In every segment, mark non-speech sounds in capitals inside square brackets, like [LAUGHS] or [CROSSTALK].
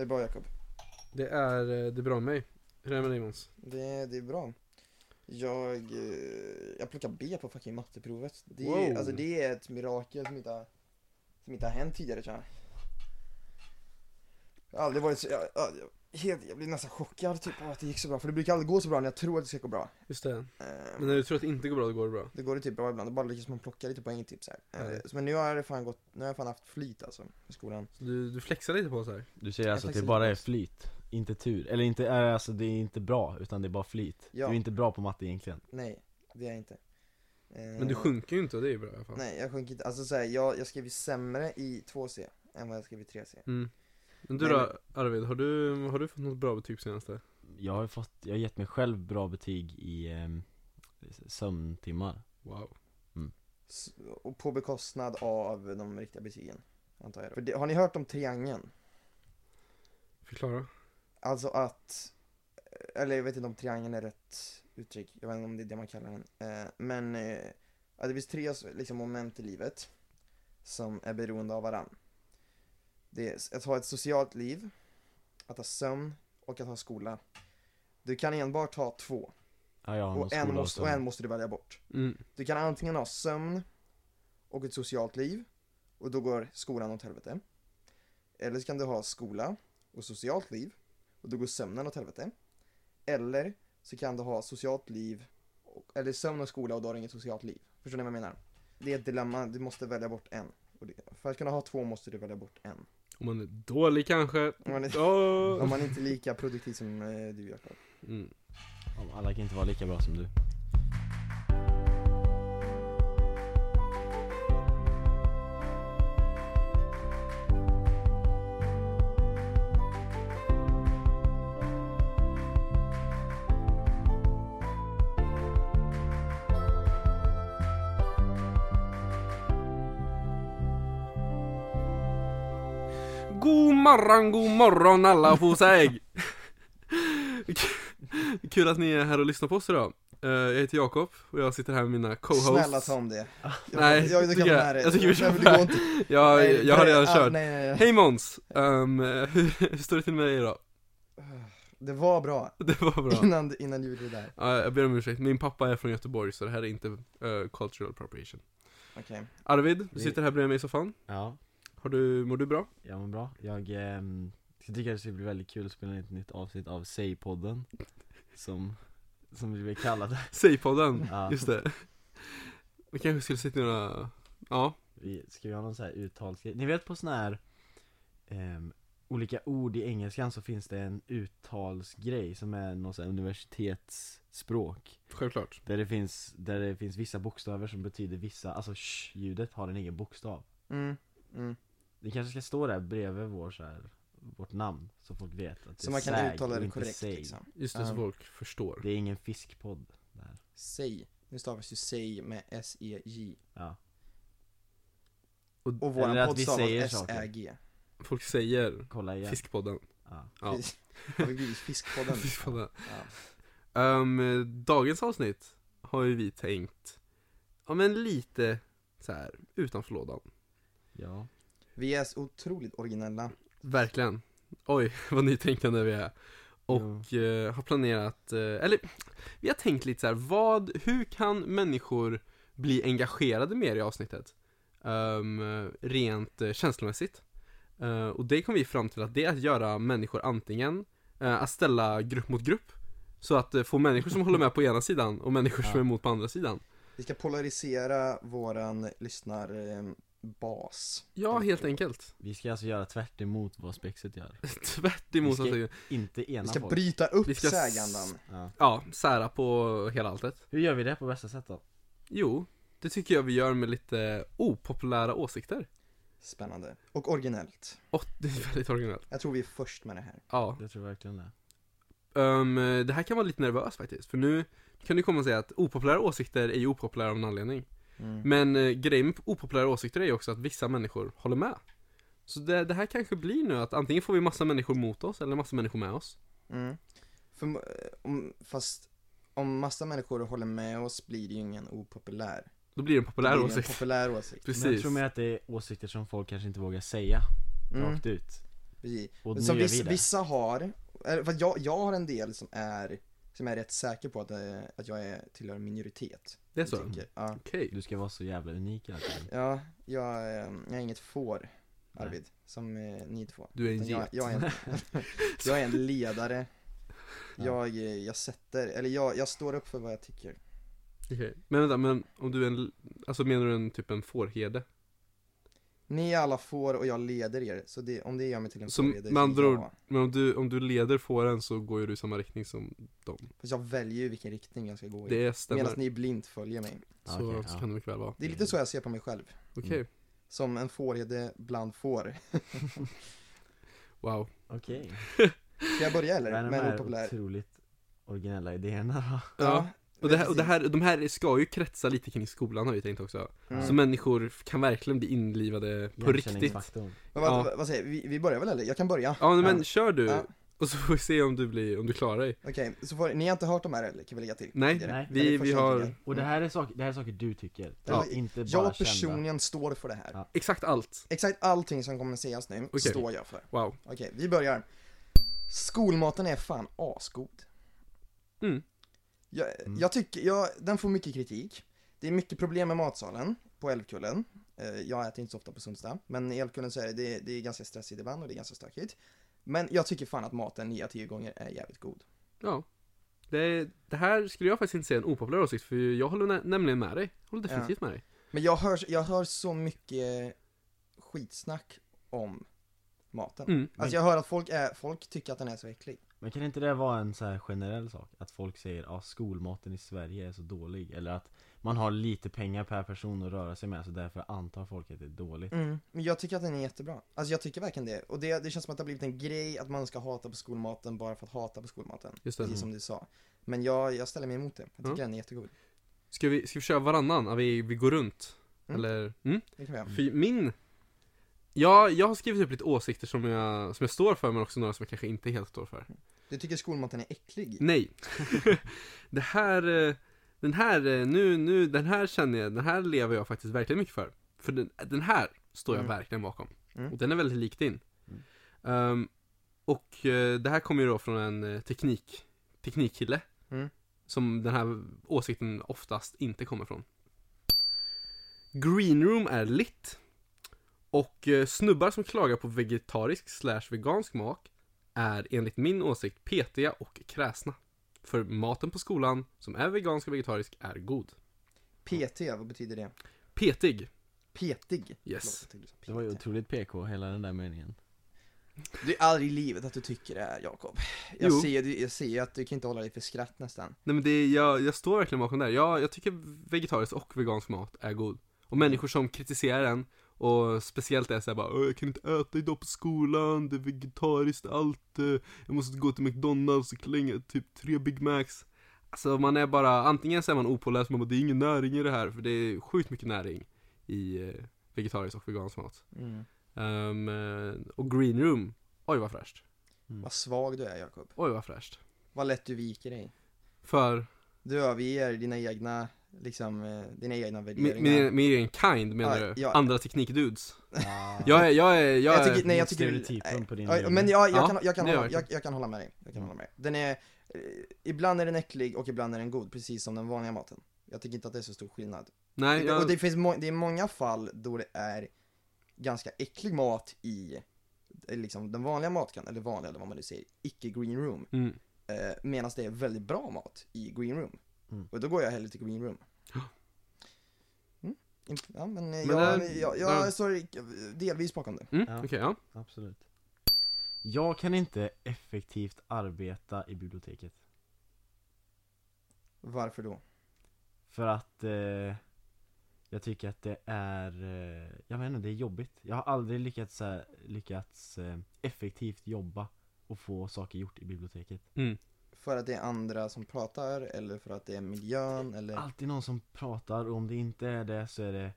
Är det bra Jakob? Det är, eh, det är bra med mig. Hur är det med dig Måns? Det, det är bra. Jag, eh, jag plockar B på fucking matteprovet. Det, Wow. alltså, det är ett mirakel som inte, har, som inte har hänt tidigare tror jag. Jag har aldrig varit så, jag, jag, helt, jag blir nästan chockad typ av att det gick så bra. För det brukar aldrig gå så bra när jag tror att det ska gå bra. Just det. Eh, Men när du tror att det inte går bra, då går det bra. Det går det typ bra ibland, det bara lyckas man plocka lite poäng typ så här. Ja. Eh, Men nu har det fan gått, nu har jag fan haft flyt alltså i skolan. Så du, du flexar lite på oss här. Du säger alltså att det bara är flyt, inte tur. Eller inte, är alltså det är inte bra, utan det är bara flyt. Ja. Du är inte bra på matte egentligen. Nej, det är jag inte. Eh, Men du sjunker ju inte och det är ju bra i alla fall. Nej, jag sjunker inte. Alltså så här, jag, jag skrev ju sämre i 2C än vad jag skrev i 3C. Mm. Men du Nej, då Arvid, har du, har du fått något bra betyg senaste? Jag har fått, jag har gett mig själv bra betyg i ehm, sömntimmar. Wow. S- Och på bekostnad av de riktiga betygen, antar jag. För det, har ni hört om triangeln? Förklara. Alltså att, eller jag vet inte om triangeln är rätt uttryck, jag vet inte om det är det man kallar den. Eh, men, eh, det finns tre liksom, moment i livet som är beroende av varann. Det är att ha ett socialt liv, att ha sömn och att ha skola. Du kan enbart ha två, Ja, någon och en, måste, och en måste du välja bort. Mm. Du kan antingen ha sömn och ett socialt liv och då går skolan åt helvete. Eller så kan du ha skola och socialt liv och då går sömnen åt helvete. Eller så kan du ha socialt liv, och, eller sömn och skola och då har du inget socialt liv. Förstår ni vad jag menar? Det är ett dilemma, du måste välja bort en. Det, för att kunna ha två måste du välja bort en. Om man är dålig kanske. Om man är, Oh. om man inte är lika produktiv som eh, du Jakob. Mm. Alla kan inte vara lika bra som du. Morgon, god morgon alla på säg! Kul att ni är här och lyssnar på oss idag. Eh, Jag heter Jakob och jag sitter här med mina co-hosts. Snälla ta om det. Jag, Nej, jag, jag, jag- jag tycker vi kör det inte. Jag, Nej, jag har redan ah, kört. Nej, nej, nej. Hej Måns! Um, hur, hur står det till med dig idag? Det var bra. Det var bra. Innan, innan du gjorde det där. Ja, jag ber om ursäkt, min pappa är från Göteborg så det här är inte eh, cultural appropriation. Okej. Arvid, du sitter här bredvid mig i soffan. Ja, Har du, mår du bra? jag mår bra. Jag jag tycker att det bli väldigt kul att spela in ett nytt avsnitt av Säg-podden. Som, som vi vill kalla det. [LAUGHS] Säg-podden, Ja. just det. Vi kanske skulle sitta några, ja, Vi ska vi ha någon sån här uttalsgrej. Ni vet på sån här ehm, olika ord i engelskan så finns det en uttalsgrej som är någon sån här universitetsspråk. självklart. Där det finns, där det finns vissa bokstäver som betyder vissa, alltså sh-ljudet har en egen bokstav. Mm, mm. Det kanske ska stå där bredvid vår så här, vårt namn, så folk vet att det Så är man kan säg uttala det inte korrekt säg. liksom. Just det, så Ja. folk förstår. Det är ingen fiskpodd där. Säg. Nu stavas ju säg med S-E-J. Ja. Och Eller våran att podd vi stavas säger saker. S-Ä-G. Folk säger Kolla igen. Fiskpodden. Ja. Ja. [LAUGHS] Har vi blivit Fiskpodden? [LAUGHS] Fiskpodden. Ja. Um, dagens avsnitt har ju vi tänkt, ja men lite så här utanför lådan. ja. Vi är så otroligt originella. Verkligen. Oj, [LAUGHS] vad nytänkande vi är. Och eh, har planerat, eh, eller vi har tänkt lite så här, vad, hur kan människor bli engagerade mer i avsnittet? Ehm, rent uh, känslomässigt. Eh, och det kom vi fram till att det är att göra människor antingen, eh, att ställa grupp mot grupp. Så att eh, få människor som håller med på ena sidan och människor som Ja. är emot på andra sidan. Vi ska polarisera våran lyssnarbas. Ja, helt enkelt. Vi ska alltså göra tvärt emot vad spexet gör. [LAUGHS] Tvärt emot Vi ska- att, Inte Vi ena ska folk. bryta upp Vi ska sägandan. Ja. ja, sära på hela alltet. Hur gör vi det på bästa sätt då? Jo, det tycker jag vi gör med lite opopulära åsikter. Spännande. Och originellt. Och det är väldigt originellt. Jag tror vi är först med det här. Ja, Jag tror verkligen det. Ehm, det här kan vara lite nervöst faktiskt, för nu kan du komma och säga att opopulära åsikter är ju opopulära av en anledning. Mm. Men eh, grejen med opopulära åsikter är ju också att vissa människor håller med. Så det, det här kanske blir nu att antingen får vi massa människor mot oss, eller massa människor med oss. Mm. För, eh, om, fast om massa människor håller med oss blir det ju ingen opopulär. Då blir det en populär blir det en åsikt. populär åsikt. Precis. Men jag tror mer att det är åsikter som folk kanske inte vågar säga Mm. rakt ut. precis. Och nu Som gör vissa, vi det. vissa har, för jag, jag har en del som är, som är rätt säker på att, eh, att jag är, tillhör en minoritet. Det är så? Jag Ja, Okej. Du ska vara så jävla unik tiden. ja jag, eh, jag är inget får, Arvid, som eh, ni två. Du är en Utan jag, get. jag, är en, [LAUGHS] jag är en ledare. Jag, jag sätter, eller jag, jag står upp för vad jag tycker. Okej. Men vänta, men om du är en, alltså menar du en typ en fårherde? Ni är alla får och jag leder er, så det, om det gör mig till en Så med andra ord-. Men om du, om du leder fåren så går ju du i samma riktning som dem. Fast jag väljer ju vilken riktning jag ska gå i. Det stämmer. Medan ni blint följer mig. Så, Okej, så ja. kan det mycket väl vara. Det är lite så jag ser på mig själv. Okej. Mm. Som en fårherde bland får. [LAUGHS] Wow. Okej. [LAUGHS] Ska jag börja eller? Vad är de här otroligt originella idéerna då? Ja. Och, det här, och det här, de här ska ju kretsa lite kring skolan har vi tänkt också. Mm. Så människor kan verkligen bli inlivade på riktigt. Men vad, Ja. vad, säger vi? vi börjar väl eller? Jag kan börja. Ja men Ja. kör du, Ja. och så får vi se om du blir, om du klarar dig. Okej, så får, ni har inte hört de här eller? Kan vi lägga till? Nej, nej. Vi, vi har. Och det här är saker, det här är saker du tycker? Ja. Inte bara Jag kända? personligen står för det här. Ja. exakt allt. Exakt allting som kommer sägas nu, Okej. står jag för. Wow. Okej, vi börjar. Skolmaten är fan asgod. Mm. Jag, Mm. jag tycker, jag, den får mycket kritik. Det är mycket problem med matsalen på Älvkullen. Eh, Jag äter inte så ofta på Sundsta, men i Älvkullen så är det, det, är ganska stressigt ibland och det är ganska stökigt. Men jag tycker fan att maten 9 av 10 gånger är jävligt god. Ja. Det, det här skulle jag faktiskt inte säga en opopulär åsikt, för jag håller nä- nämligen med dig. Jag håller definitivt med dig. Men jag hör, jag hör så mycket skitsnack om maten. Mm. Alltså jag hör att folk, är, folk tycker att den är så äcklig. Men kan inte det vara en så här generell sak? Att folk säger att ah, skolmaten i Sverige är så dålig Eller att man har lite pengar per person att röra sig med så därför antar folk att det är dåligt Mm. Men jag tycker att den är jättebra. Alltså jag tycker verkligen det. Och det, det känns som att det har blivit en grej att man ska hata på skolmaten bara för att hata på skolmaten. Just det. Precis som du sa. Men jag, jag ställer mig emot det. Jag tycker Ja. den är jättegod. Ska vi, ska vi köra varannan? Vi, vi går runt? Mm. Eller? Mm? Det kan vi göra. För min Ja, jag har skrivit upp lite åsikter som jag, som jag står för men också några som jag kanske inte helt står för Du tycker skolmaten är äcklig? Nej [LAUGHS] Det här, eh, den här, eh, nu, nu, den här känner jag, den här lever jag faktiskt verkligen mycket för För den, den här står jag Mm. verkligen bakom Mm. Och den är väldigt lik din Mm. Ehm, Och eh, det här kommer ju då från en teknik, teknikkille Mm. Som den här åsikten oftast inte kommer från Greenroom är lit Och eh, snubbar som klagar på vegetarisk slash vegansk mat Är enligt min åsikt petiga och kräsna För maten på skolan, som är vegansk och vegetarisk, är god PT, vad betyder det? Petig, Petig? Yes. Det var ju otroligt PK, hela den där meningen Det är aldrig i livet att du tycker det här, Jakob. Jag Jo. ser, jag ser att du kan inte hålla dig för skratt nästan. Nej men det, är- jag, jag står verkligen bakom det här. Jag, jag tycker vegetarisk och vegansk mat är god. Och människor som kritiserar den och speciellt är såhär bara "Åh, jag kan inte äta idag på skolan, det är vegetariskt allt, eh, jag måste gå till McDonalds och klänga typ tre Big Macs. Alltså man är bara, antingen så är man opåläst, man bara det är ingen näring i det här, för det är sjukt mycket näring i eh, vegetarisk och vegansk mat. Mm. Eh, och green room, oj vad fräscht. Vad svag du är, Jakob. Oj vad fräscht. Vad lätt du viker dig. För, Du överger dina egna, liksom, eh, dina egna värderingar. med, med egen kind menar Ja, du? ja. Andra teknikdudes? ah, Jag är, jag är, jag Jag är, tycker, nej jag tycker stereotypen på din ja. Men jag, jag, Ja, kan, jag, kan hålla, jag jag, kan hålla med dig, jag kan Mm. hålla med dig. Den är, ibland är den äcklig och ibland är den god, precis som den vanliga maten. Jag tycker inte att det är så stor skillnad. nej, Det- jag, Och det finns det är många fall då det är ganska äcklig mat i eh, liksom den vanliga matkan, eller vanliga eller vad man nu säger, icke green room. mm. Eh, Medan det är väldigt bra mat i green room. Mm. Och då går jag hellre till green room. Ja. [GASPS] Mm. Ja men, eh, Men jag, det- jag, ja. jag står delvis bakom det. Mm, Ja. okej, ja. Absolut Jag kan inte effektivt arbeta i biblioteket Varför då? För att eh, jag tycker att det är, eh, jag vet inte, det är jobbigt Jag har aldrig lyckats, här, lyckats eh, effektivt jobba och få saker gjort i biblioteket Mm. För att det är andra som pratar, eller för att det är miljön, eller? Alltid någon som pratar och om det inte är det så är det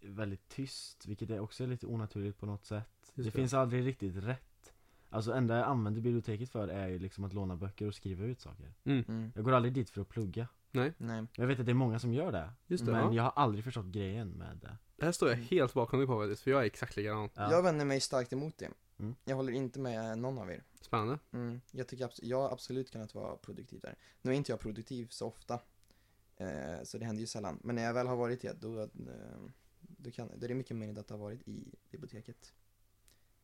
väldigt tyst Vilket är också lite onaturligt på något sätt Just Det det. finns aldrig riktigt rätt Alltså enda jag använder biblioteket för är ju liksom att låna böcker och skriva ut saker Mm. Jag går aldrig dit för att plugga Nej. Jag vet att det är många som gör det Just det, Men ja. jag har aldrig förstått grejen med det Det här står jag helt bakom dig på faktiskt, för jag är exakt likadan. ja. Jag vänder mig starkt emot det. Jag håller inte med någon av er. Spännande. Mm, jag tycker abs- jag har absolut kunnat vara produktiv där. Nu är inte jag produktiv så ofta, eh, så det händer ju sällan. Men när jag väl har varit det, då, eh, då, kan, då är det mycket möjligt att ha varit i biblioteket.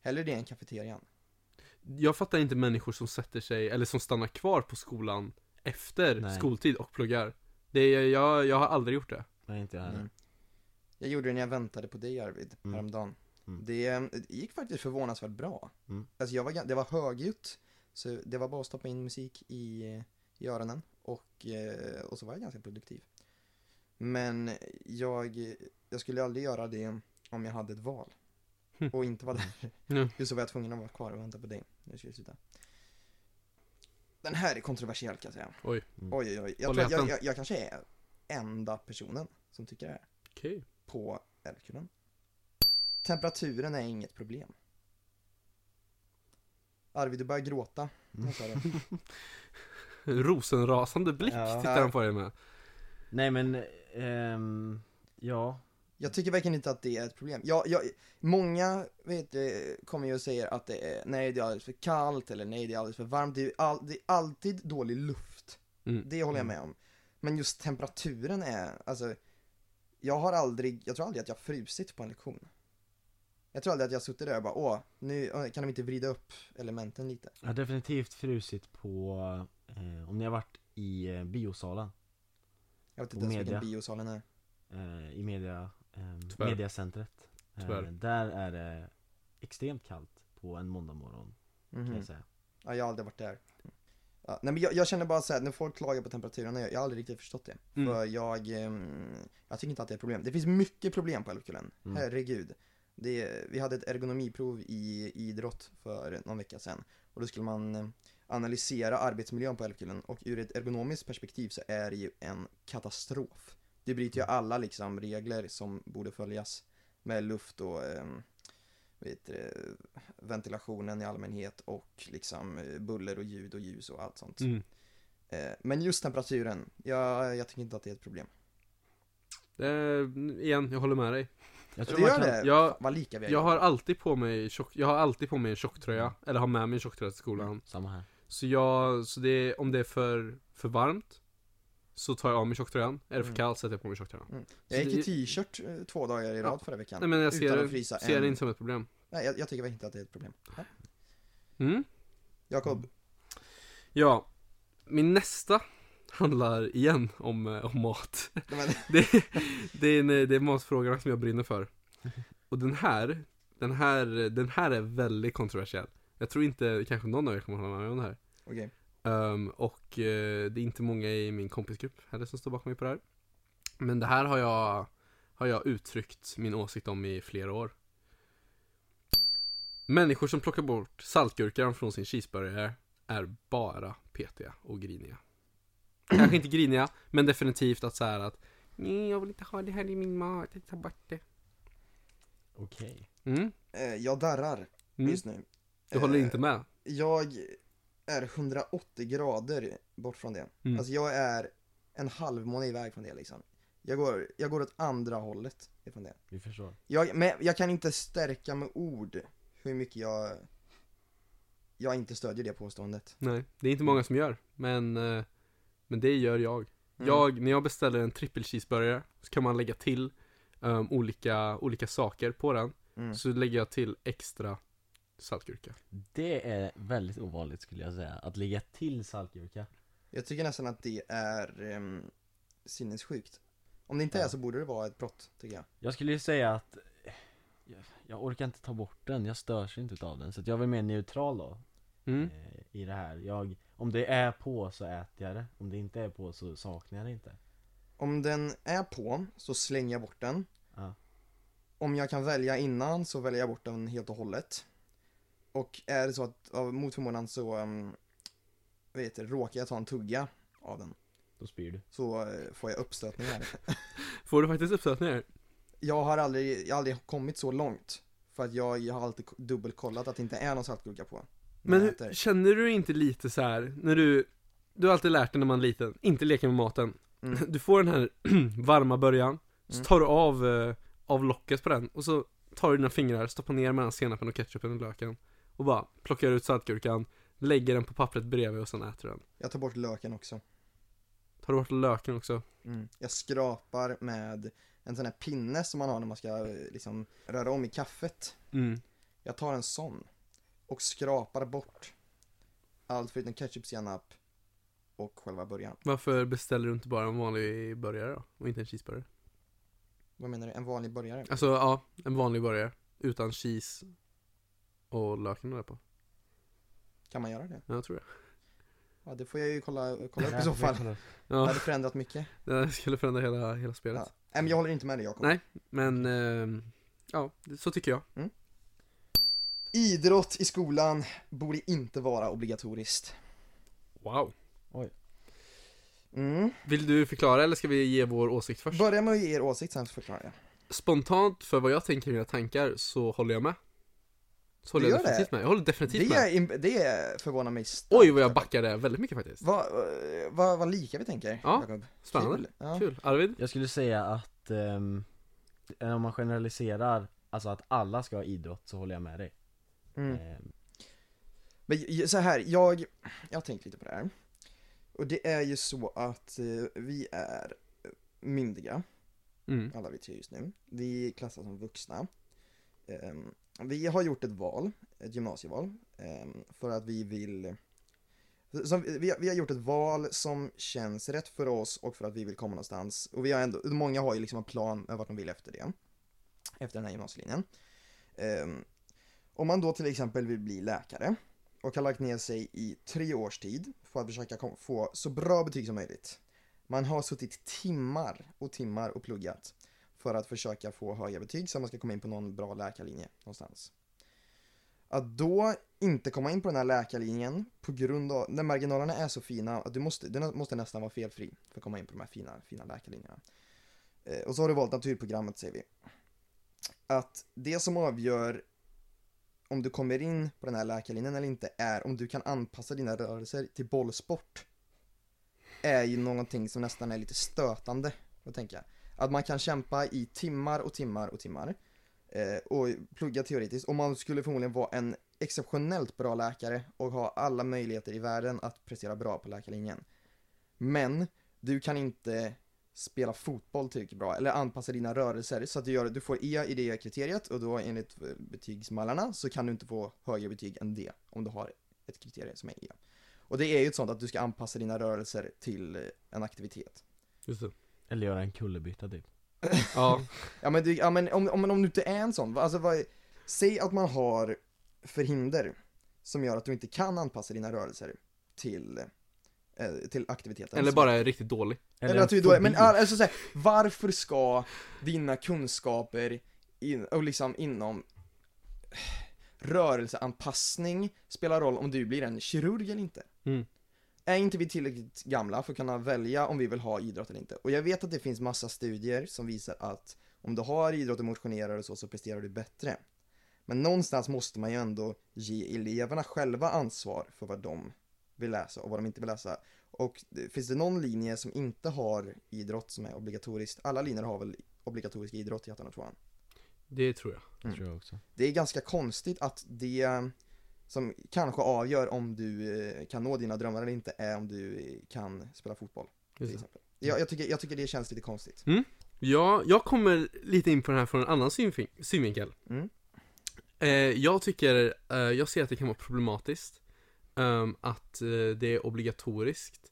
Hellre det än kafeterian. Jag fattar inte människor som sätter sig, eller som stannar kvar på skolan efter Nej. skoltid och pluggar. Det är, jag, jag har aldrig gjort det. Nej inte jag heller. Mm. Jag gjorde det när jag väntade på dig Arvid, Mm. häromdagen. Mm. Det, det gick faktiskt förvånansvärt bra. Mm. Alltså jag var, det var högljutt, så det var bara att stoppa in musik i, i öronen och, eh, och så var jag ganska produktiv. Men jag, jag skulle aldrig göra det om jag hade ett val. Hm. Och inte var där. Mm. Just så var jag tvungen att vara kvar och vänta på dig när jag skulle sluta. Den här är kontroversiell kan jag säga. Oj. Mm. Oj, oj, oj. Jag, tror, jag, jag, jag kanske är enda personen som tycker det här Okej. på Älvkullen. Temperaturen är inget problem. Arvid, du börjar gråta. Mm. [LAUGHS] Rosenrasande blick Ja. tittar han på dig med. Nej men, ehm, ja. Jag tycker verkligen inte att det är ett problem. Jag, jag, många vet, du, kommer ju och säger att det är, nej det är alldeles för kallt eller nej det är alldeles för varmt. Det är, all, det är alltid dålig luft. Mm. Det håller jag med om. Men just temperaturen är, alltså, jag har aldrig, jag tror aldrig att jag frusit på en lektion. Jag tror aldrig att jag suttit där och bara, åh, nu åh, kan de inte vrida upp elementen lite. Jag har definitivt frusit på, eh, om ni har varit i eh, biosalen, Jag vet inte ens vilken media. biosalen är. eh, i media, eh, mediacentret. Eh, Tyvärr. där är det extremt kallt på en måndag morgon, kan Mhm. jag säga. Ja, jag har aldrig varit där. Ja, nej men jag, jag känner bara såhär, när folk klagar på temperaturen, jag, jag har aldrig riktigt förstått det. Mm. För jag, ehm, jag tycker inte att det är ett problem. Det finns mycket problem på Älvkullen, Mm. herregud. Det, vi hade ett ergonomiprov i idrott för någon vecka sedan. Och då skulle man eh, analysera arbetsmiljön på Älvkullen och ur ett ergonomiskt perspektiv så är det ju en katastrof. Det bryter ju alla liksom regler som borde följas med luft och ehm, vet, ventilationen i allmänhet och liksom eh, buller och ljud och ljus och allt sånt. Mm. Eh, Men just temperaturen, jag, jag tycker inte att det är ett problem. Eh, igen, jag håller med dig. Jag Det man gör kan, det, Jag- vad lika vi är. Jag har alltid på mig tjock, jag har alltid på mig en tjocktröja, eller har med mig en tjocktröja till skolan. Samma här. Så jag, så det är, om det är för, för varmt Så tar jag av mig tjocktröjan, är det för Mm. kallt sätter jag på mig tjocktröjan Mm. Jag gick i det- t-shirt eh, två dagar i rad förra veckan. Nej men jag utan ser, att frysa ser det inte som ett problem Nej, jag, jag tycker inte att det är ett problem. Ja. mm. Jakob, Ja, min nästa handlar igen om, eh, om mat [LAUGHS] det, det, är en, det är matfrågorna som jag brinner för Och den här, den här, den här är väldigt kontroversiell Jag tror inte, kanske någon av er kommer hålla med mig om det här okej. Ehm, och eh, det är inte många i min kompisgrupp heller som står bakom mig på det här. Men det här har jag, har jag uttryckt min åsikt om i flera år. Människor som plockar bort saltgurkan från sin cheeseburgare är bara petiga och griniga. Kanske inte griniga, men definitivt att så här att Nej, jag vill inte ha det här i min mat, jag tar bort det. Okej. Mm, Eh, jag darrar mm. just nu. Du håller Eh, inte med? Jag är 180 grader bort från det. Mm. Alltså jag är en halvmåne iväg från det liksom. Jag går, jag går åt andra hållet ifrån det. Vi förstår. Jag, men jag kan inte stärka med ord hur mycket jag, jag inte stödjer det påståendet. Nej, det är inte många som gör, men, eh, men det gör jag. Mm. Jag, när jag beställer en trippel cheeseburgare så kan man lägga till um, olika, olika saker på den. Mm. Så lägger jag till extra saltgurka. Det är väldigt ovanligt skulle jag säga, att lägga till saltgurka. Jag tycker nästan att det är um, sinnessjukt. Om det inte Ja. är så borde det vara ett brott, tycker jag. Jag skulle ju säga att jag, jag orkar inte ta bort den, jag störs inte utav den. Så att jag är mer neutral då, Mm. eh, i det här. Jag, om det är på så äter jag det, om det inte är på så saknar jag det inte. Om den är på så slänger jag bort den. Ja. Om jag kan välja innan så väljer jag bort den helt och hållet. Och är det så att av mot förmodan så um, vet du, råkar jag ta en tugga av den Då spyr du. så eh, får jag uppstötningar. [LAUGHS] Får du faktiskt uppstötningar? jag har aldrig, jag har aldrig kommit så långt. För att jag, jag har alltid dubbelkollat att det inte är någon saltgurka på. Men hur- känner du inte lite så här när du Du har alltid lärt dig när man är liten, inte leka med maten. Mm. [LAUGHS] Du får den här [CLEARS THROAT] varma början, så Mm. tar du av, eh, av locket på den och så tar du dina fingrar, stoppar ner mellan senapen och ketchupen och löken. och bara plockar ut saltgurkan, lägger den på pappret bredvid och sen äter den. Jag tar bort löken också. Tar du bort löken också? Mm. Jag skrapar med en sån här pinne som man har när man ska eh, liksom röra om i kaffet. Mm. Jag tar en sån och skrapar bort allt förutom ketchup, senap och själva burgaren. Varför beställer du inte bara en vanlig burgare då? Och inte en cheeseburgare? Vad menar du? En vanlig burgare? Alltså ja, en vanlig burgare. Utan cheese och löken där på. Kan man göra det? Ja, jag tror det. Ja, det får jag ju kolla, kolla upp Ja, i så fall. upp. [LAUGHS] Det Ja, hade förändrat mycket. det skulle förändra hela, hela spelet. Ja. Nej, men jag håller inte med dig Jakob. Nej. Men, ehm, ja, så tycker jag. Idrott i skolan borde inte vara obligatoriskt. Wow. Mm. Vill du förklara eller ska vi ge vår åsikt först? Börja med att ge er åsikt, sen så förklarar jag. Spontant för vad jag tänker i mina tankar så håller jag med. Så håller Du jag gör det? definitivt med. Jag håller definitivt Det, med. är, im- det förvånar mig starkt. Oj vad jag backade väldigt mycket faktiskt. Vad, vad, vad lika vi tänker, Ja, Jakob. Spännande. Kul. Ja. Kul. Arvid? Jag skulle säga att ehm, om man generaliserar, alltså att alla ska ha idrott så håller jag med dig. Mm. Ehm, Men så här, jag, jag har tänkt lite på det här. Och det är ju så att eh, vi är myndiga, Mm. alla vi tre just nu. Vi klassas som vuxna. Ehm, vi har gjort ett val, ett gymnasieval, ehm, för att vi vill som, vi, vi har gjort ett val som känns rätt för oss och för att vi vill komma någonstans. Och vi har ändå, många har ju liksom en plan med vart de vill efter det. Efter den här gymnasielinjen. Ehm, om man då till exempel vill bli läkare och har lagt ner sig i tre års tid för att försöka få så bra betyg som möjligt. Man har suttit timmar och timmar och pluggat för att försöka få höga betyg så att man ska komma in på någon bra läkarlinje någonstans. Att då inte komma in på den här läkarlinjen på grund av, när marginalerna är så fina att du måste, du måste nästan vara felfri för att komma in på de här fina, fina läkarlinjerna. Eh, och så har du valt naturprogrammet säger vi. Att det som avgör om du kommer in på den här läkarlinjen eller inte är om du kan anpassa dina rörelser till bollsport. Är ju någonting som nästan är lite stötande, att tänka. Att man kan kämpa i timmar och timmar och timmar eh, och plugga teoretiskt och man skulle förmodligen vara en exceptionellt bra läkare och ha alla möjligheter i världen att prestera bra på läkarlinjen. Men du kan inte spela fotboll tillräckligt bra eller anpassa dina rörelser så att du, gör, du får E i det kriteriet och då enligt eh, betygsmallarna så kan du inte få högre betyg än det om du har ett kriterium som är E. Och det är ju ett sånt att du ska anpassa dina rörelser till eh, en aktivitet. Just det. eller göra en kullerbytta typ. [LAUGHS] Ja. Ja men, du, ja, men om, om, om du inte är en sån, alltså vad, säg att man har förhinder som gör att du inte kan anpassa dina rörelser till, eh, till aktiviteten. Eller bara är riktigt dålig. Eller, en att du då, men alltså så här, varför ska dina kunskaper in, och liksom inom rörelseanpassning spela roll om du blir en kirurg eller inte? Mm. Är inte vi tillräckligt gamla för att kunna välja om vi vill ha idrott eller inte? Och jag vet att det finns massa studier som visar att om du har idrott och motionerar och så, så presterar du bättre. Men någonstans måste man ju ändå ge eleverna själva ansvar för vad de vill läsa och vad de inte vill läsa. Och det- finns det någon linje som inte har idrott som är obligatoriskt? Alla linjer har väl obligatorisk idrott i ettan och tvåan? Det tror jag. Det Mm. tror jag också. Det är ganska konstigt att det som kanske avgör om du eh, kan nå dina drömmar eller inte är om du eh, kan spela fotboll till det. exempel. Jag, jag, tycker, jag tycker det känns lite konstigt. Ja, jag kommer lite in på den här från en annan synvin- synvinkel. Mm. Eh, jag tycker, eh, jag ser att det kan vara problematiskt ehm, att eh, det är obligatoriskt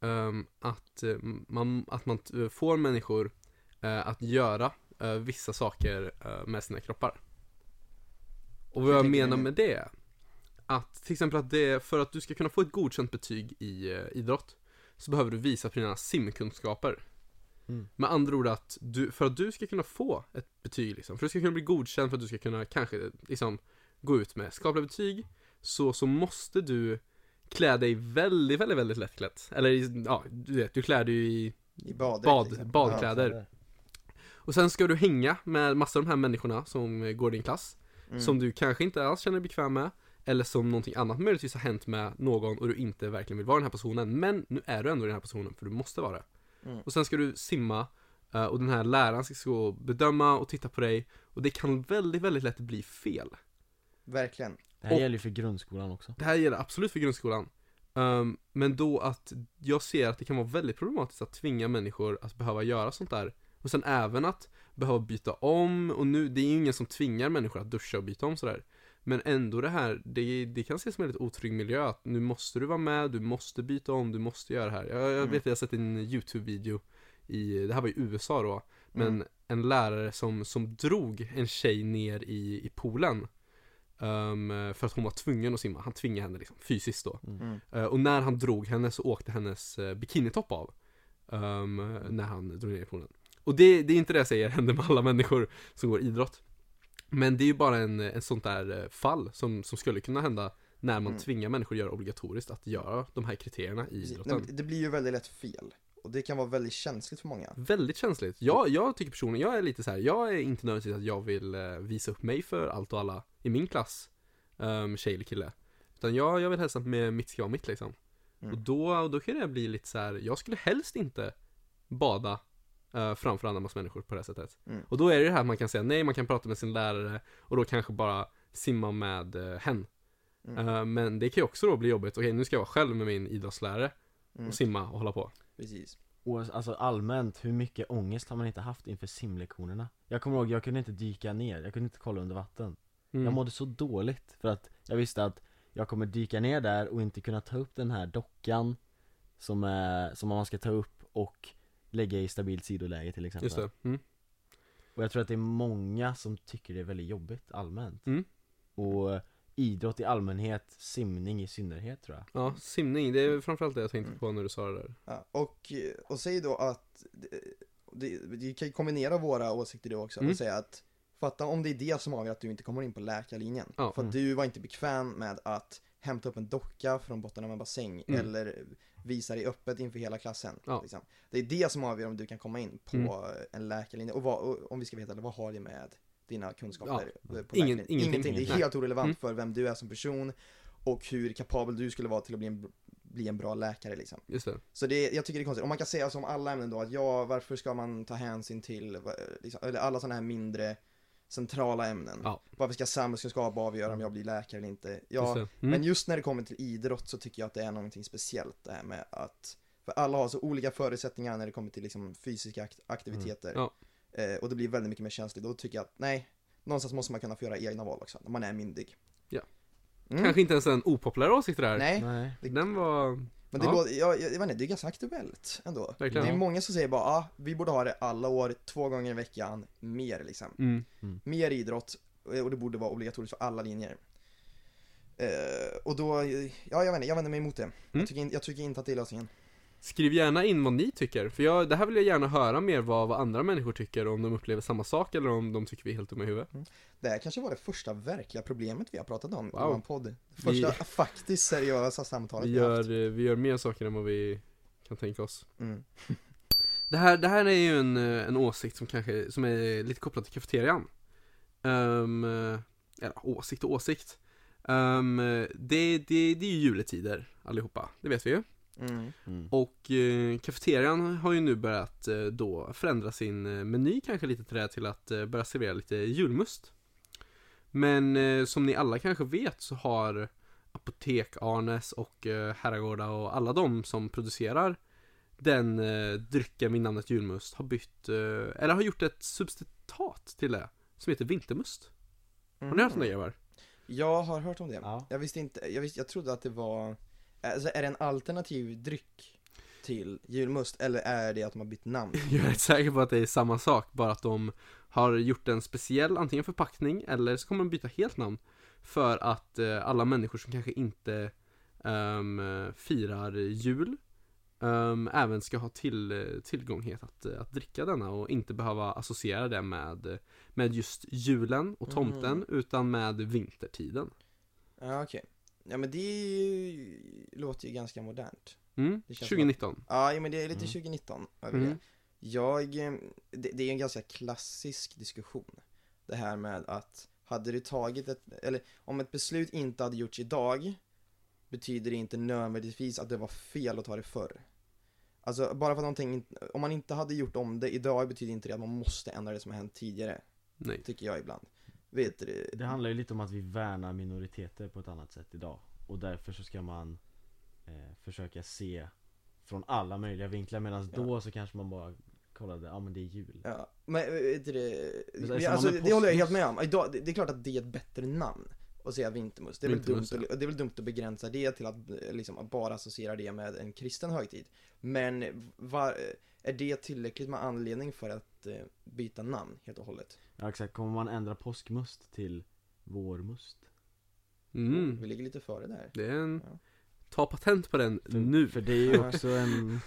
ehm, att, eh, man, att man får människor eh, att göra eh, vissa saker eh, med sina kroppar. Och vad jag menar med det är att till exempel att det, för att du ska kunna få ett godkänt betyg i idrott så behöver du visa på dina simkunskaper. Mm. Med andra ord att du, för att du ska kunna få ett betyg liksom, för att du ska kunna bli godkänd, för att du ska kunna kanske liksom gå ut med skapliga betyg, så, så måste du klä dig väldigt, väldigt, väldigt lättklätt. Eller ja, du vet, du klär dig ju i I baddräkt bad, exempel. badkläder. Och sen ska du hänga med massor av de här människorna som går i din klass, Mm. som du kanske inte alls känner dig bekväm med, eller som någonting annat möjligtvis har hänt med någon och du inte verkligen vill vara den här positionen, men nu är du ändå den här positionen för du måste vara det. Mm. Och sen ska du simma, eh, och den här läraren ska gå och bedöma och titta på dig, och det kan väldigt, väldigt lätt bli fel. Verkligen. Det här Och- gäller ju för grundskolan också. Det här gäller absolut för grundskolan. Ehm, men då att jag ser att det kan vara väldigt problematiskt att tvinga människor att behöva göra sånt där. Och sen även att behöva byta om, och nu, det är ju ingen som tvingar människor att duscha och byta om sådär. Men ändå det här, det, det kan ses som en väldigt otrygg miljö, att nu måste du vara med, du måste byta om, du måste göra det här. Jag, jag Mm. vet att jag har sett en YouTube-video i, det här var i USA då, men Mm. en lärare som, som drog en tjej ner i, i poolen. Ehm, för att hon var tvungen att simma, han tvingade henne liksom, fysiskt då. Mm. Eh, och när han drog henne så åkte hennes uh, bikinitopp av. ehm, när han drog ner i poolen. Och det, det är inte det jag säger händer med alla människor som går idrott. Men det är ju bara en, en sånt där eh, fall som, som skulle kunna hända när man Mm. tvingar människor att göra obligatoriskt att göra de här kriterierna i idrotten. Det blir ju väldigt lätt fel. Och det kan vara väldigt känsligt för många. Väldigt känsligt. Jag, jag tycker personligen, jag är lite så här. jag är inte nödvändigtvis att jag vill eh, visa upp mig för allt och alla i min klass, um, tjej eller kille. Utan jag, jag vill helst att med mitt ska vara mitt liksom. Mm. Och då, då kan det bli lite så här. jag skulle helst inte bada eh, framför andra massa människor på det här sättet. Mm. Och då är det det här man kan säga nej, man kan prata med sin lärare och då kanske bara simma med uh, hen. Mm. Eh, men det kan ju också då bli jobbigt, okej nu ska jag vara själv med min idrottslärare Mm. och simma och hålla på. Precis. Och alltså allmänt, hur mycket ångest har man inte haft inför simlektionerna? Jag kommer ihåg, jag kunde inte dyka ner, jag kunde inte kolla under vatten Mm. Jag mådde så dåligt för att jag visste att jag kommer dyka ner där och inte kunna ta upp den här dockan Som, är, som man ska ta upp och lägga i stabilt sidoläge till exempel Just det. Mm. Och jag tror att det är många som tycker det är väldigt jobbigt allmänt Mm. Och idrott i allmänhet, simning i synnerhet tror jag Ja, simning, det är framförallt det jag tänkte på när du sa det där. Ja, och, och säg då att, vi kan ju kombinera våra åsikter då också Mm. och säga att Fatta om det är det som avgör att du inte kommer in på läkarlinjen. Ja. För att Mm. du var inte bekväm med att hämta upp en docka från botten av en bassäng Mm. eller visa dig öppet inför hela klassen. Ja. Liksom. Det är det som avgör om du kan komma in på Mm. en läkarlinje. Och, vad, och om vi ska veta det, vad har det med dina kunskaper Ja. på Ingen- läkarlinjen? ingenting. Det är Nej. helt orelevant Mm. för vem du är som person och hur kapabel du skulle vara till att bli en, bli en bra läkare liksom. Just det. Så det, jag tycker det är konstigt. Om man kan säga som alla ämnen då att ja, varför ska man ta hänsyn till, liksom, eller alla sådana här mindre centrala ämnen. Ja. Varför ska samhällskunskap avgöra om jag blir läkare eller inte? Ja. Mm. men just när det kommer till idrott så tycker jag att det är någonting speciellt det här med att, för alla har så olika förutsättningar när det kommer till liksom fysiska akt- aktiviteter. Mm. Ja. Eh, och det blir väldigt mycket mer känsligt. Då tycker jag att nej, någonstans måste man kunna få göra egna val också, när man är myndig. Ja. Mm. Kanske inte ens en opopulär åsikt det där. Nej, Nej det- Den var, men det, Ja. låter, jag, jag, jag vet inte, det är ganska aktuellt ändå. Verkligen. Det är många som säger bara, ah, vi borde ha det alla år, två gånger i veckan, mer liksom. mm. Mer idrott, eh, och det borde vara obligatoriskt för alla linjer. Eh, och då, ja jag vet inte, jag vänder mig emot det. Mm. Jag, tycker, jag tycker inte att det är lösningen. Skriv gärna in vad ni tycker, för jag, det här vill jag gärna höra mer vad, vad andra människor tycker, om de upplever samma sak eller om de tycker vi är helt dumma i huvudet. Det här kanske var det första verkliga problemet vi har pratat om Wow. i vår podd. Första [LAUGHS] faktiskt seriösa samtalet Vi vi har haft. gör, eh, vi gör mer saker än vad vi kan tänka oss. Mm. [LAUGHS] Det här, det här är ju en, eh, en åsikt som kanske, som är lite kopplad till kafeterian. Um, eller åsikt och åsikt. Um, det, det, det är ju juletider allihopa, det vet vi ju. Mm. mm. Och eh, kafeterian har ju nu börjat eh, då förändra sin eh, meny kanske lite till det här till att eh, börja servera lite julmust. Men eh, som ni alla kanske vet så har Apotek Arnes och eh, Herragårda och alla de som producerar den eh, drycken vid namnet julmust har bytt, eh, eller har gjort ett substitut till det som heter vintermust. Har ni hört om det grabbar? Jag har hört om det. Ja. Jag visste inte, jag, visste, jag trodde att det var, alltså är det en alternativ dryck till julmust eller är det att de har bytt namn? [LAUGHS] Jag är rätt säker på att det är samma sak, bara att de har gjort en speciell antingen förpackning eller så kommer de byta helt namn för att eh, alla människor som kanske inte ehm, firar jul ehm, även ska ha till, tillgånghet att, att dricka denna och inte behöva associera det med, med just julen och tomten Mm. utan med vintertiden. Ja okej. Ja men det ju, låter ju ganska modernt. Mm, Det känns som 2019. Ja, men det är lite Mm. 2019 över Mm. det. Jag, eh, det, det är en ganska klassisk diskussion. Det här med att, hade du tagit ett, eller om ett beslut inte hade gjorts idag, betyder det inte nödvändigtvis att det var fel att ta det förr. Alltså bara för att någonting, om man inte hade gjort om det idag betyder inte det att man måste ändra det som har hänt tidigare, Nej. tycker jag ibland. Vet du Det handlar ju lite om att vi värnar minoriteter på ett annat sätt idag Och därför så ska man eh, försöka se från alla möjliga vinklar medan Ja. då så kanske man bara kollade, ja men det är jul Ja, men vet du det, Men alltså, med det håller jag helt med om. Idag, det det är klart att det är ett bättre namn att säga vintermust. Det är, väl dumt, Vintermust, att- det är väl dumt att begränsa det till att eh, liksom, bara associera det med en kristen högtid. Men var, är det tillräckligt med anledning för att eh, byta namn helt och hållet? Ja exakt, kommer man ändra påskmust till vårmust? Mm. Vi ligger lite före där. Det är en... Ja. Ta patent på den För, nu. För det är ju också [LAUGHS] en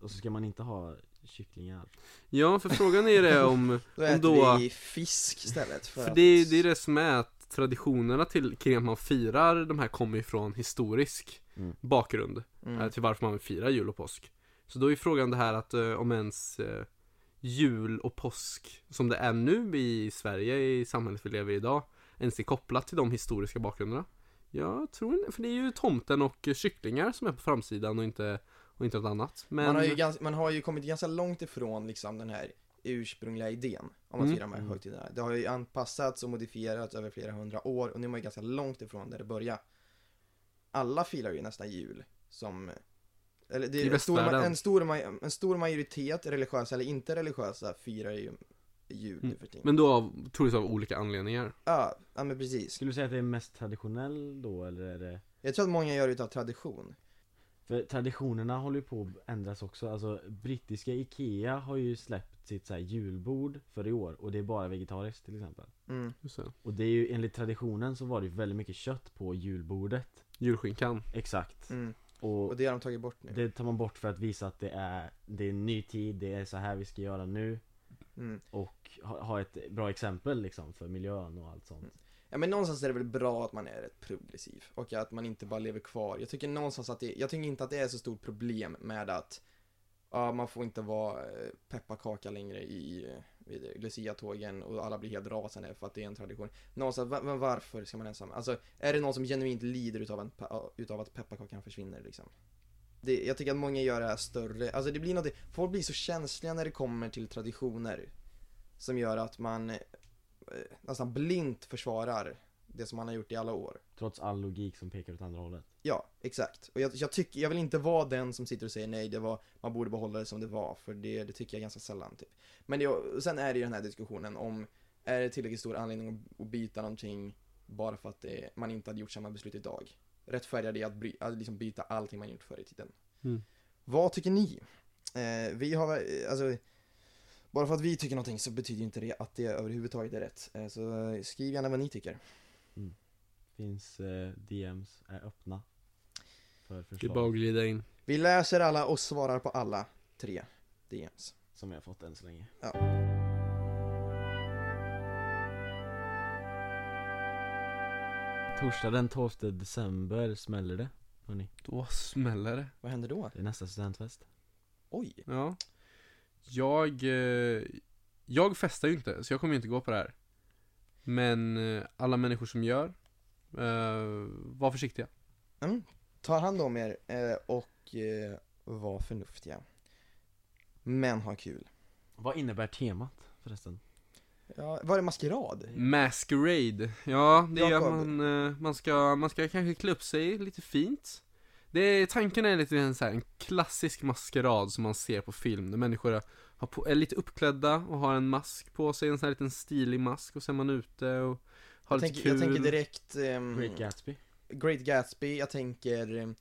Och så ska man inte ha kycklingar Ja, för frågan är det [LAUGHS] om... Då Om äter då- vi fisk istället. För, För att, det är, det är det som är att traditionerna till, kring att man firar de här kommer ifrån historisk Mm. bakgrund mm. eh, till varför man vill fira jul och påsk. Så då är frågan det här att eh, om ens eh, jul och påsk som det är nu i Sverige, i samhället vi lever i idag, ens är kopplat till de historiska bakgrunderna. Jag tror inte, för det är ju tomten och kycklingar som är på framsidan och inte, och inte något annat. Men, man, har ju ganska, man har ju kommit ganska långt ifrån liksom den här ursprungliga idén om man Mm. firar de här Mm. högtiderna. Det har ju anpassats och modifierats över flera hundra år och nu är man ju ganska långt ifrån där det började. Alla firar ju nästan jul som eller det är en stor, en, stor, en stor majoritet, religiösa eller inte religiösa, firar ju jul Mm. för tiden. men då av, troligtvis av olika anledningar. Ja, ja men precis. Skulle du säga att det är mest traditionell då eller är det Jag tror att många gör det utav tradition. För traditionerna håller ju på att ändras också, alltså brittiska IKEA har ju släppt sitt så här julbord för i år och det är bara vegetariskt till exempel Mm. Och det är ju enligt traditionen så var det ju väldigt mycket kött på julbordet Julskinkan. Exakt Mm. Och Och det har de tagit bort nu. det tar man bort för att visa att det är, det är en ny tid, det är så här vi ska göra nu Mm. Och ha, ha ett bra exempel liksom för miljön och allt sånt Ja men någonstans är det väl bra att man är rätt progressiv och att man inte bara lever kvar. Jag tycker någonstans att det, jag tycker inte att det är så stort problem med att ja, man får inte vara eh, pepparkaka längre i Lucia-tågen och alla blir helt rasande för att det är en tradition. Någonstans, men varför ska man ensam... Alltså, är det någon som genuint lider utav, en, utav att pepparkakan försvinner liksom? Det, jag tycker att många gör det här större, alltså det blir något, folk blir så känsliga när det kommer till traditioner som gör att man eh, nästan blint försvarar det som man har gjort i alla år. Trots all logik som pekar åt andra hållet Ja, exakt. Och jag, jag tycker, jag vill inte vara den som sitter och säger nej, det var, man borde behålla det som det var, för det, det tycker jag ganska sällan typ. Men det, sen är det ju den här diskussionen om, är det tillräckligt stor anledning att, att byta någonting bara för att det, man inte hade gjort samma beslut idag? Rättfärdigar det att, bry, att liksom byta allting man gjort förr i tiden? Mm. Vad tycker ni? Eh, vi har, eh, alltså, bara för att vi tycker någonting så betyder inte det att det överhuvudtaget är rätt. Eh, så eh, skriv gärna vad ni tycker. Finns eh, DMs är öppna För Det är förslag bara att glida in. Vi läser alla och svarar på alla tre DMs. som jag har fått än så länge Torsdag den 12 december smäller det hörni. Då smäller det. Vad händer då? Det är nästa studentfest Oj! Ja. Jag, eh, jag festar ju inte, så jag kommer ju inte gå på det här. Men eh, alla människor som gör, eh, var försiktiga. Mm. Ta hand om er eh, och eh, var förnuftiga. Men ha kul. Vad innebär temat förresten? Ja, var det maskerad? Masquerade, ja det är att man, eh, man ska, man ska kanske klä upp sig lite fint. Det är, tanken är lite en, så här, en klassisk maskerad som man ser på film, där människor är, har på, är lite uppklädda och har en mask på sig, en sån här liten stilig mask och så är man ute och har Jag lite tänker, kul. jag tänker direkt ehm, Great Gatsby? Great Gatsby, jag tänker ehm,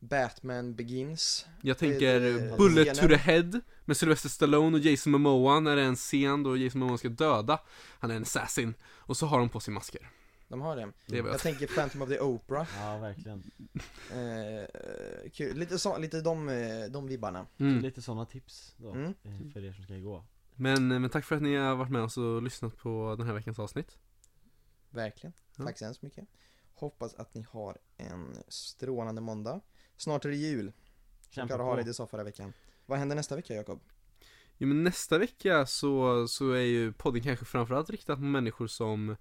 Batman Begins. Jag tänker Eh, Bullet scenen. to the Head med Sylvester Stallone och Jason Momoa när det är en scen då Jason Momoa ska döda Han är en assassin Och så har de på sig masker De har det. Det Jag tänker Phantom of the Opera. Ja verkligen Eh, kul. Lite, så, lite de, eh, de vibbarna. Mm. lite sådana tips då Mm. eh, för er som ska gå men, men tack för att ni har varit med oss och lyssnat på den här veckans avsnitt Verkligen. Ja. Tack så hemskt mycket. Hoppas att ni har en strålande måndag. Snart är det jul. Kämpa Klara Hareide på! sa förra veckan. Vad händer nästa vecka Jakob? Jo men nästa vecka så, så är ju podden kanske framförallt riktad på människor som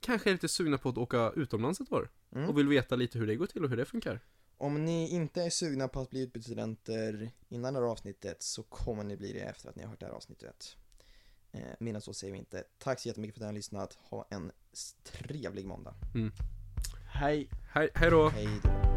Kanske är lite sugna på att åka utomlands ett år Mm. och vill veta lite hur det går till och hur det funkar Om ni inte är sugna på att bli utbytesstudenter innan det här avsnittet så kommer ni bli det efter att ni har hört det här avsnittet. Eh, än så säger vi inte. Tack så jättemycket för att ni har lyssnat. Ha en trevlig måndag. Hej! Hej, hej då! Hej då.